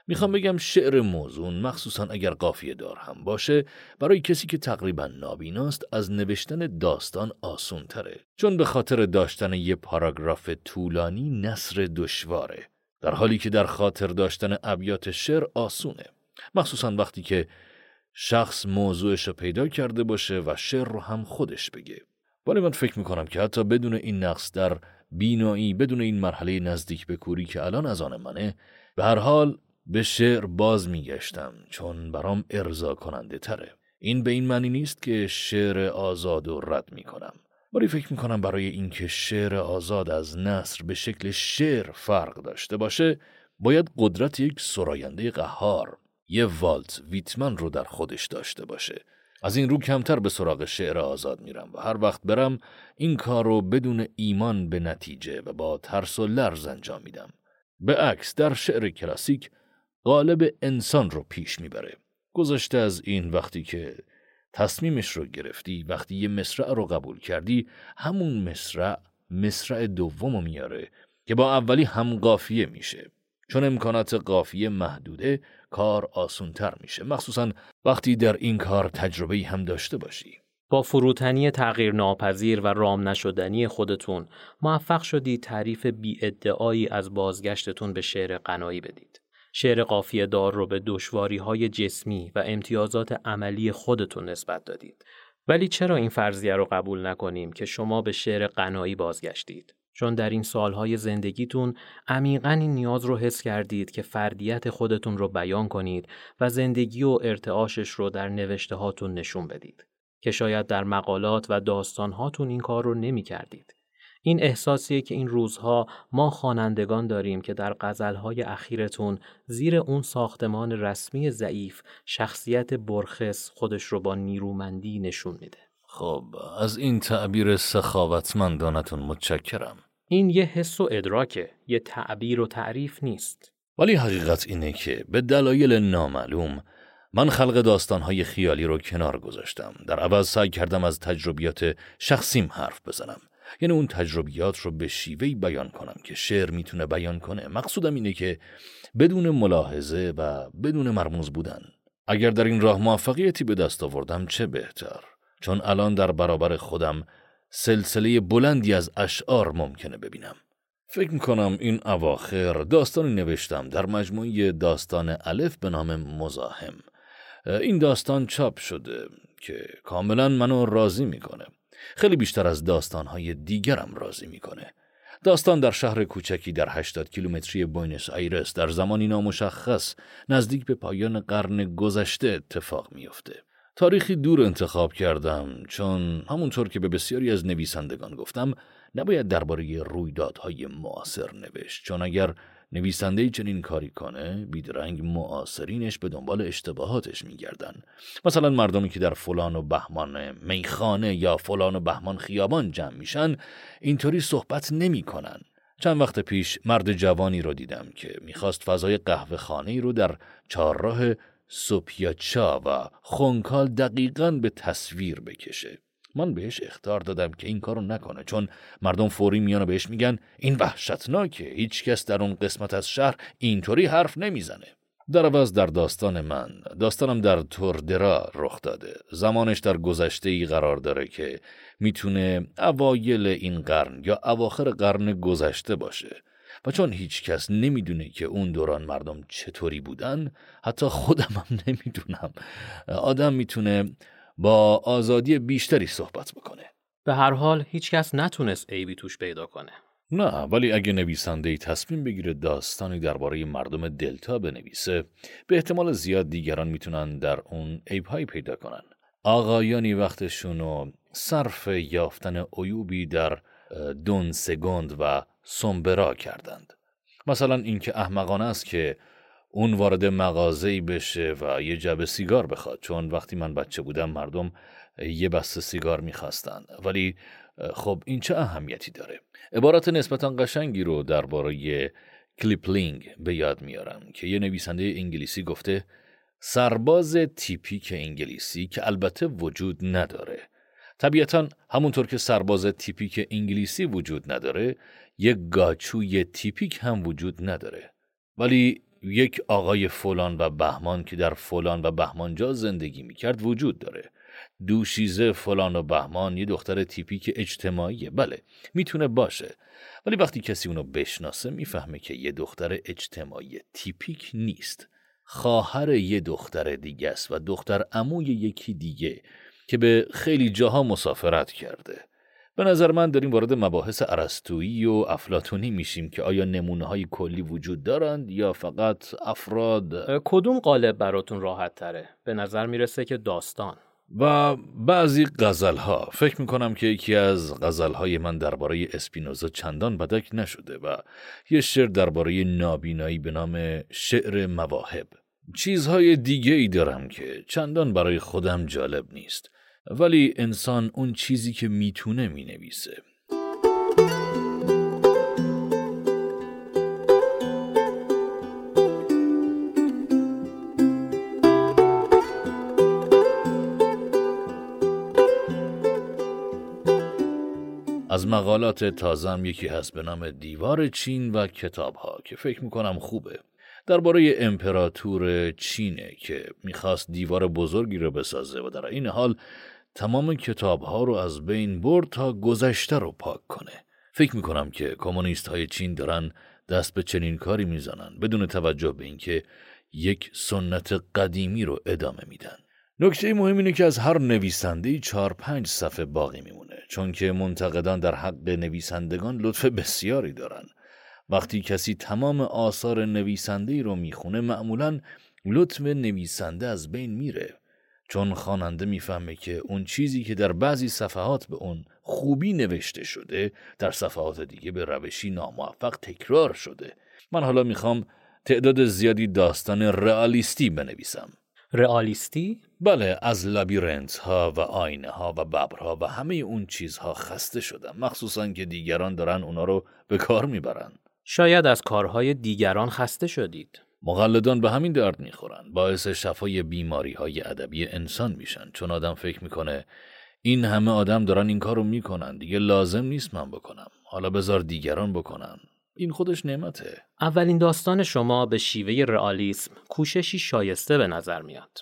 S2: می‌خوام بگم شعر موزون مخصوصا اگر قافیه دار هم باشه برای کسی که تقریبا نابیناست از نوشتن داستان آسون تره چون به خاطر داشتن یه پاراگراف طولانی نصر دشواره در حالی که در خاطر داشتن ابیات شعر آسونه مخصوصا وقتی که شخص موضوعش رو پیدا کرده باشه و شعر رو هم خودش بگه ولی من فکر می‌کنم که حتی بدون این نقص در بینایی بدون این مرحله نزدیک به کوری که الان از آن منه به هر حال به شعر باز میگشتم چون برام ارضا کننده تره این به این معنی نیست که شعر آزاد و رد می کنم. ولی فکر می کنم برای اینکه شعر آزاد از نصر به شکل شعر فرق داشته باشه باید قدرت یک سراینده قهار یه والت ویتمن رو در خودش داشته باشه. از این رو کمتر به سراغ شعر آزاد میرم و هر وقت برم این کار رو بدون ایمان به نتیجه و با ترس و لرز انجام میدم. به عکس در شعر کلاسیک غالب انسان رو پیش می‌بره. گذشته از این وقتی که تصمیمش رو گرفتی وقتی یه مصرع رو قبول کردی همون مصرع مصرع دوم میاره که با اولی هم قافیه میشه. چون امکانات قافیه محدوده کار آسونتر میشه مخصوصا وقتی در این کار تجربه هم داشته باشی
S3: با فروتنی تغییر ناپذیر و رام نشدنی خودتون موفق شدید تعریف بی ادعایی از بازگشتتون به شعر قنایی بدید. شعر قافیه دار رو به دشواری های جسمی و امتیازات عملی خودتون نسبت دادید. ولی چرا این فرضیه رو قبول نکنیم که شما به شعر قنایی بازگشتید؟ چون در این سالهای زندگیتون عمیقا این نیاز رو حس کردید که فردیت خودتون رو بیان کنید و زندگی و ارتعاشش رو در نوشته هاتون نشون بدید. که شاید در مقالات و داستانهاتون این کار رو نمی کردید. این احساسیه که این روزها ما خوانندگان داریم که در غزلهای اخیرتون زیر اون ساختمان رسمی ضعیف شخصیت برخص خودش رو با نیرومندی نشون میده.
S2: خب از این تعبیر سخاوتمندانتون متشکرم.
S3: این یه حس و ادراکه، یه تعبیر و تعریف نیست.
S2: ولی حقیقت اینه که به دلایل نامعلوم من خلق داستانهای خیالی رو کنار گذاشتم. در عوض سعی کردم از تجربیات شخصیم حرف بزنم. یعنی اون تجربیات رو به شیوهی بیان کنم که شعر می‌تونه بیان کنه. مقصودم اینه که بدون ملاحظه و بدون مرموز بودن. اگر در این راه موفقیتی به دست آوردم چه بهتر. چون الان در برابر خودم سلسله بلندی از اشعار ممکنه ببینم. فکر می‌کنم این اواخر داستانی نوشتم در مجموعه داستان الف به نام مزاحم این داستان چاپ شده که کاملا منو راضی می‌کنه خیلی بیشتر از داستانهای دیگرم راضی می‌کنه داستان در شهر کوچکی در 80 کیلومتری بوینس آیرس در زمانی نامشخص نزدیک به پایان قرن گذشته اتفاق میافته. تاریخی دور انتخاب کردم چون همونطور که به بسیاری از نویسندگان گفتم نباید درباره رویدادهای معاصر نوشت چون اگر نویسنده چنین کاری کنه بیدرنگ معاصرینش به دنبال اشتباهاتش میگردن. مثلا مردمی که در فلان و بهمان میخانه یا فلان و بهمان خیابان جمع میشن اینطوری صحبت نمی‌کنن. چند وقت پیش مرد جوانی رو دیدم که می‌خواست فضای قهوه خانه رو در چهارراه سوپیاچا و خونکال دقیقا به تصویر بکشه. من بهش اختار دادم که این کارو نکنه چون مردم فوری میان و بهش میگن این وحشتناکه هیچ کس در اون قسمت از شهر اینطوری حرف نمی‌زنه. در عوض در داستان من داستانم در توردرا رخ داده. زمانش در گذشته ای قرار داره که می‌تونه اوایل این قرن یا اواخر قرن گذشته باشه. و چون هیچ کس نمی‌دونه که اون دوران مردم چطوری بودن حتی خودم هم نمی‌دونم. آدم می‌تونه با آزادی بیشتری صحبت بکنه.
S3: به هر حال هیچکس نتونست عیبی توش پیدا کنه.
S2: نه ولی اگه نویسنده ای تصمیم بگیره داستانی درباره مردم دلتا بنویسه به احتمال زیاد دیگران می‌تونن در اون عیبهایی پیدا کنن. آقایانی وقتشون رو صرف یافتن عیوبی در دون سگوندو سومبرا کردند. مثلا اینکه احمقانه است که اون وارد مغازه‌ای بشه و یه جعبه سیگار بخواد چون وقتی من بچه بودم مردم یه بسته سیگار می‌خواستن ولی خب این چه اهمیتی داره؟ عبارت نسبتا قشنگی رو درباره کیپلینگ به یاد میارم که یه نویسنده انگلیسی گفته سرباز تیپیک انگلیسی که البته وجود نداره. طبیعتا همونطور که سرباز تیپیک انگلیسی وجود نداره یک گاچوی تیپیک هم وجود نداره. ولی یک آقای فلان و بهمان که در فلان و بهمانجا زندگی می‌کرد وجود داره. دوشیزه فلان و بهمان یه دختر تیپیک اجتماعیه بله می‌تونه باشه. ولی وقتی کسی اونو بشناسه می‌فهمه که یه دختر اجتماعی تیپیک نیست. خواهر یه دختر دیگه است و دختر عموی یکی دیگه که به خیلی جاها مسافرت کرده. به نظر من داریم وارد مباحث عرستویی و افلاتونی میشیم که آیا نمونه های کلی وجود دارند یا فقط افراد؟
S3: کدوم قالب براتون راحت تره؟ به نظر می‌رسه که داستان.
S2: و بعضی غزل ها فکر می کنم که یکی از غزل های من درباره اسپینوزا چندان بدک نشده و یه شعر درباره نابینایی به نام شعر مواهب. چیزهای دیگه ای دارم که چندان برای خودم جالب نیست. ولی انسان اون چیزی که می‌تونه می‌نویسه. از مقالات تازم یکی هست به نام دیوار چین و کتاب ها که فکر می‌کنم خوبه. درباره امپراتور چینه که می‌خواست دیوار بزرگی رو بسازه و در این حال تمام کتاب ها رو از بین برد تا گذشته رو پاک کنه. فکر می‌کنم که کمونیست های چین دارن دست به چنین کاری می‌زنن بدون توجه به اینکه یک سنت قدیمی رو ادامه میدن. نکته مهم اینه که از هر نویسنده چهار پنج صفحه باقی میمونه چون که منتقدان در حق نویسندگان لطف بسیاری دارن. وقتی کسی تمام آثار نویسنده رو می‌خونه معمولا لطف نویسنده از بین میره. چون خواننده می‌فهمه که اون چیزی که در بعضی صفحات به اون خوبی نوشته شده در صفحات دیگه به روشی ناموفق تکرار شده. من حالا می‌خوام تعداد زیادی داستان رئالیستی بنویسم.
S3: رئالیستی؟
S2: بله از لابیرنت ها و آینه ها و ببرها و همه اون چیزها خسته شدم مخصوصا که دیگران دارن اونا رو به کار می‌برن.
S3: شاید از کارهای دیگران خسته شدید.
S2: مقلدان به همین درد می‌خورن باعث شفای بیماری های ادبی انسان میشن. چون آدم فکر می‌کنه این همه آدم دارن این کارو می‌کنن. دیگه لازم نیست من بکنم. حالا بذار دیگران بکنن این خودش نعمته.
S3: اولین داستان شما به شیوه رئالیسم کوششی شایسته به نظر میاد.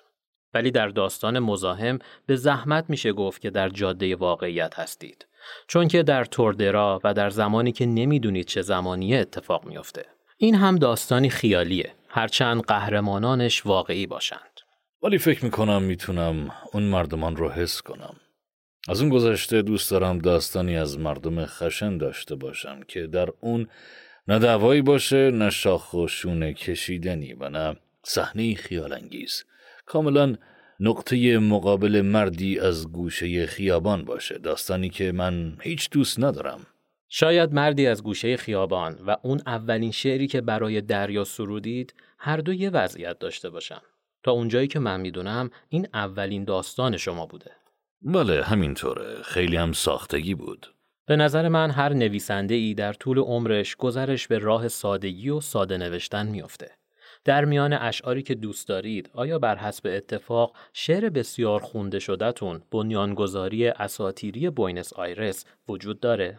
S3: ولی در داستان مزاحم به زحمت میشه گفت که در جاده واقعیت هستید. چون که در توردرا و در زمانی که نمی‌دونید چه زمانیه اتفاق میافته. این هم داستانی خیالیه. هرچند قهرمانانش واقعی باشند.
S2: ولی فکر می‌کنم می‌تونم اون مردمان رو حس کنم. از اون گذشته دوست دارم داستانی از مردم خشن داشته باشم که در اون نه دعوایی باشه نه شاخ و شونه کشیدنی و نه صحنه خیال انگیز کاملا نقطه مقابل مردی از گوشه خیابان باشه. داستانی که من هیچ دوست ندارم.
S3: شاید مردی از گوشه خیابان و اون اولین شعری که برای دریا سرودید هر دو یه وضعیت داشته باشن. تا اونجایی که من می‌دونم این اولین داستان شما بوده.
S2: بله همینطوره. خیلی هم ساختگی بود.
S3: به نظر من هر نویسنده ای در طول عمرش گذرش به راه سادگی و ساده نوشتن میافته. در میان اشعاری که دوست دارید آیا بر حسب اتفاق شعر بسیار خونده شده‌تون بنیانگذاری اساطیری بوینس آیرس وجود داره؟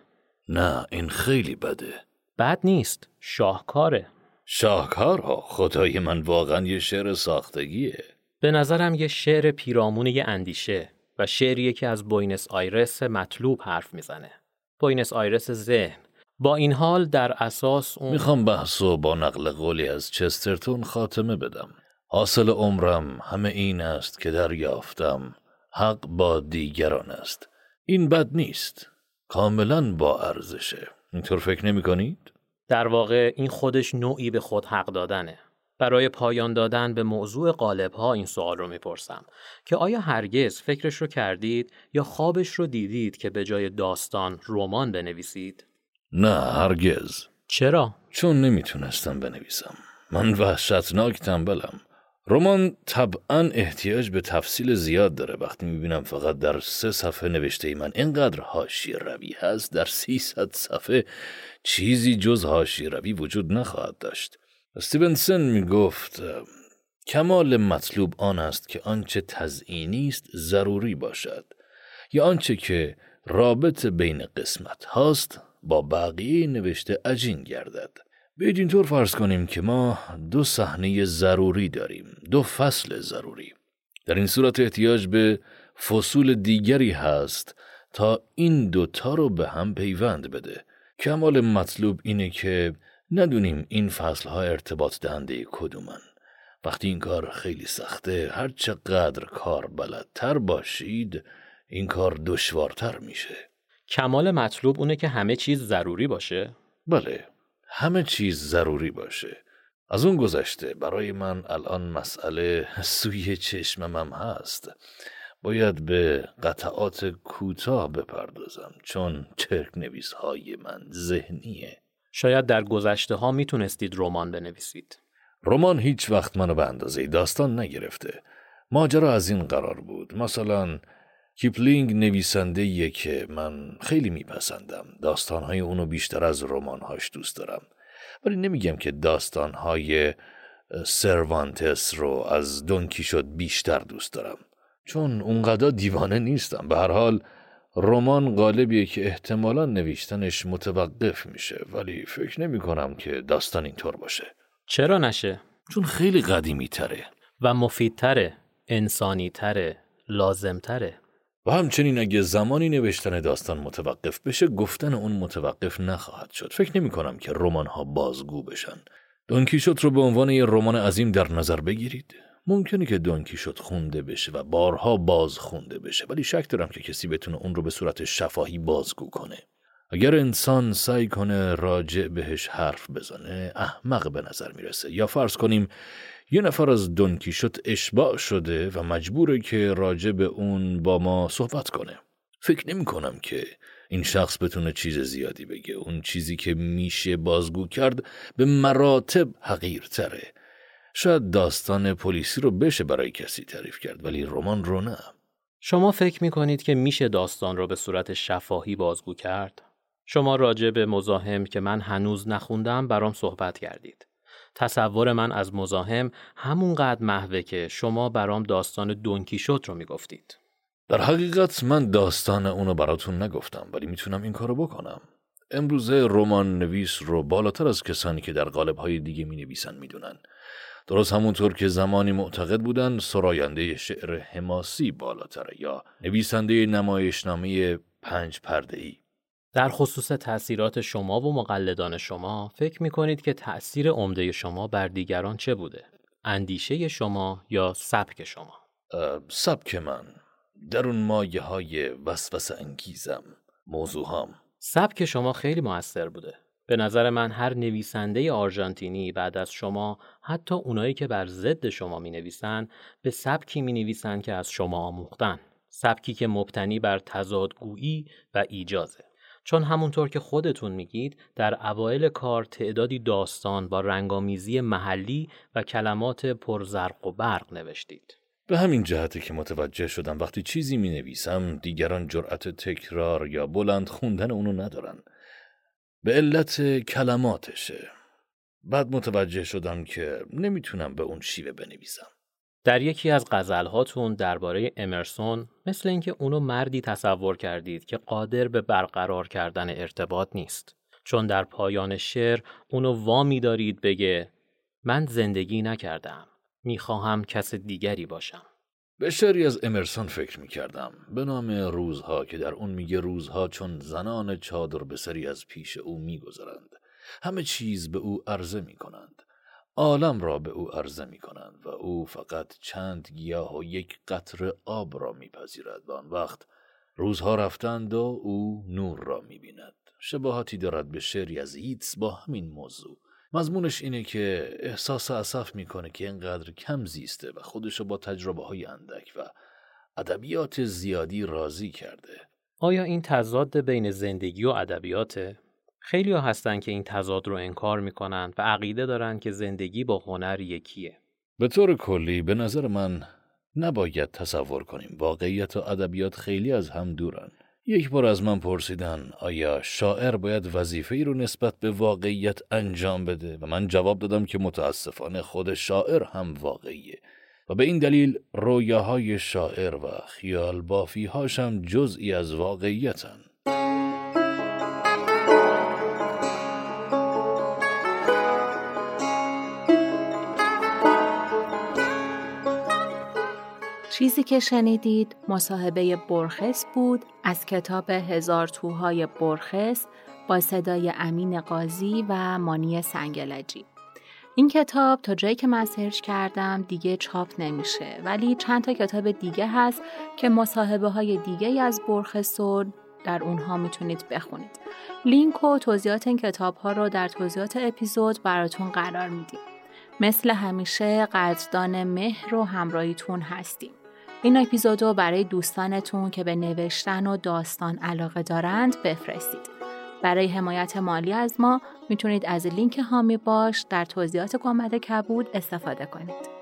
S2: نه این خیلی بده.
S3: بد نیست. شاهکاره.
S2: شاهکار خدای من واقعا یه شعر ساختگیه.
S3: به نظرم یه شعر پیرامون یه اندیشه و شعریه که از بوینس آیرس مطلوب حرف می‌زنه. بوینس آیرس ذهن. با این حال در اساس اون
S2: می‌خوام بحثو با نقل قولی از چسترتون خاتمه بدم. حاصل عمرم همه این است که دریافتم. حق با دیگران است. این بد نیست. کاملا با ارزشه اینطور فکر نمی کنید؟
S3: در واقع این خودش نوعی به خود حق دادنه برای پایان دادن به موضوع قالب ها این سوال رو می‌پرسم که آیا هرگز فکرش رو کردید یا خوابش رو دیدید که به جای داستان رمان بنویسید؟
S2: نه هرگز
S3: چرا؟
S2: چون نمی‌تونستم بنویسم من وحشتناک تنبلم رمان طبعا احتیاج به تفصیل زیاد داره. وقتی می‌بینم فقط در سه صفحه نوشته ای من اینقدر هاشی روی هست در سیصد صفحه چیزی جز هاشی روی وجود نخواهد داشت. استیونسن می گفت کمال مطلوب آن است که آنچه تزئینی است ضروری باشد یا آنچه که رابط بین قسمت هاست با بقیه نوشته عجین گردد. بیاید اینطور فرض کنیم که ما دو صحنه ضروری داریم دو فصل ضروری. در این صورت احتیاج به فصول دیگری هست تا این دوتا رو به هم پیوند بده. کمال مطلوب اینه که ندونیم این فصل ها ارتباط دهنده کدومن. وقتی این کار خیلی سخته هر چقدر کار بلدتر باشید این کار دشوارتر میشه.
S3: کمال مطلوب اونه که همه چیز ضروری باشه؟
S2: بله. همه چیز ضروری باشه. از اون گذشته برای من الان مسئله سوی چشممم هست. باید به قطعات کوتاه بپردازم چون چرک نویس های من ذهنیه.
S3: شاید در گذشته ها می‌تونستید رمان بنویسید.
S2: رمان هیچ وقت منو به اندازه داستان نگرفته. ماجرا از این قرار بود. مثلا کیپلینگ نویسنده‌ایه که من خیلی میپسندم. داستانهای اونو بیشتر از رمانهاش دوست دارم. ولی نمیگم که داستانهای سروانتس رو از دون کیشوت بیشتر دوست دارم. چون اونقدر دیوانه نیستم. به هر حال رمان قالبیه که احتمالا نوشتنش متوقف میشه. ولی فکر نمی کنم که داستان اینطور باشه.
S3: چرا نشه؟
S2: چون خیلی قدیمی تره
S3: و مفیدتره انسانی تره لازم تره
S2: و همچنین اگه زمانی نوشتن داستان متوقف بشه گفتن اون متوقف نخواهد شد. فکر نمی کنم که رمان ها بازگو بشن. دونکیشوت رو به عنوان یه رمان عظیم در نظر بگیرید. ممکنه که دونکیشوت خونده بشه و بارها باز خونده بشه ولی شک دارم که کسی بتونه اون رو به صورت شفاهی بازگو کنه. اگر انسان سعی کنه راجع بهش حرف بزنه احمق به نظر می‌رسه. یا فرض کنیم یه نفر از دونکیشوت اشباع شده و مجبوره که راجع به اون با ما صحبت کنه فکر نمی کنم که این شخص بتونه چیز زیادی بگه اون چیزی که میشه بازگو کرد به مراتب حقیرتره شاید داستان پلیسی رو بشه برای کسی تعریف کرد ولی رمان رو نه
S3: شما فکر می کنید که میشه داستان رو به صورت شفاهی بازگو کرد؟ شما راجع به مزاحم که من هنوز نخوندم برام صحبت کردید. تصور من از مزاحم همونقدر محوه که شما برام داستان دونکیشوت رو می‌گفتید.
S2: در حقیقت من داستان اونو براتون نگفتم ولی می‌تونم این کارو بکنم. امروزه رمان نویس رو بالاتر از کسانی که در قالب های دیگه می نویسن می‌دونن. درست همونطور که زمانی معتقد بودن سراینده شعر حماسی بالاتره یا نویسنده نمایشنامه پنج پرده ای.
S3: در خصوص تأثیرات شما و مقلدان شما فکر می کنید که تأثیر عمده شما بر دیگران چه بوده؟ اندیشه شما یا سبک شما؟
S2: سبک من در اون مایه های وسوس انگیزم موضوع هم.
S3: سبک شما خیلی موثر بوده به نظر من هر نویسنده آرژانتینی بعد از شما حتی اونایی که بر ضد شما می نویسن به سبکی می نویسن که از شما آموختن سبکی که مبتنی بر تضادگویی و ایجازه چون همونطور که خودتون میگید در اوایل کار تعدادی داستان با رنگامیزی محلی و کلمات پرزرق و برق نوشتید.
S2: به همین جهته که متوجه شدم وقتی چیزی می نویسم دیگران جرأت تکرار یا بلند خوندن اونو ندارن. به علت کلماتشه. بعد متوجه شدم که نمی‌تونم به اون شیوه بنویسم.
S3: در یکی از غزلهاتون درباره امرسون مثل اینکه اونو مردی تصور کردید که قادر به برقرار کردن ارتباط نیست. چون در پایان شعر اونو وامی دارید بگه من زندگی نکردم می‌خواهم کس دیگری باشم.
S2: به شعری از امرسون فکر می کردم به نام روزها که در اون میگه روزها چون زنان چادر به سری از پیش او میگذرند. همه چیز به او عرضه می کنند عالم را به او عرضه می کنند و او فقط چند گیاه و یک قطر آب را میپذیرد و آن وقت روزها رفتند و او نور را می بیند شباهتی دارد به شعری از ایتس با همین موضوع. مضمونش اینه که احساس اصف می‌کنه که اینقدر کم زیسته و خودشو با تجربه های اندک و ادبیات زیادی راضی کرده.
S3: آیا این تضاد بین زندگی و ادبیاته؟ خیلی ها هستن که این تضاد رو انکار می‌کنن و عقیده دارن که زندگی با هنر یکیه.
S2: به طور کلی به نظر من نباید تصور کنیم واقعیت و ادبیات خیلی از هم دورن. یک بار از من پرسیدن آیا شاعر باید وظیفه ای رو نسبت به واقعیت انجام بده و من جواب دادم که متاسفانه خود شاعر هم واقعیه و به این دلیل رویاهای شاعر و خیال بافی هاشم جزئی از واقعیتن
S1: چیزی که شنیدید مصاحبه برخس بود از کتاب هزار توهای برخس با صدای امین قاضی و مانی سنگلجی. این کتاب تا جایی که من سرچ کردم دیگه چاپ نمیشه ولی چند تا کتاب دیگه هست که مصاحبه های دیگه از برخس و در اونها می‌تونید بخونید. لینک و توضیحات این کتاب ها رو در توضیحات اپیزود براتون قرار میدیم. مثل همیشه قدردان مهر و همراهیتون هستیم. این اپیزودو برای دوستانتون که به نوشتن و داستان علاقه دارند بفرستید. برای حمایت مالی از ما می‌تونید از لینک هامی باش در توضیحات گنبد کبود استفاده کنید.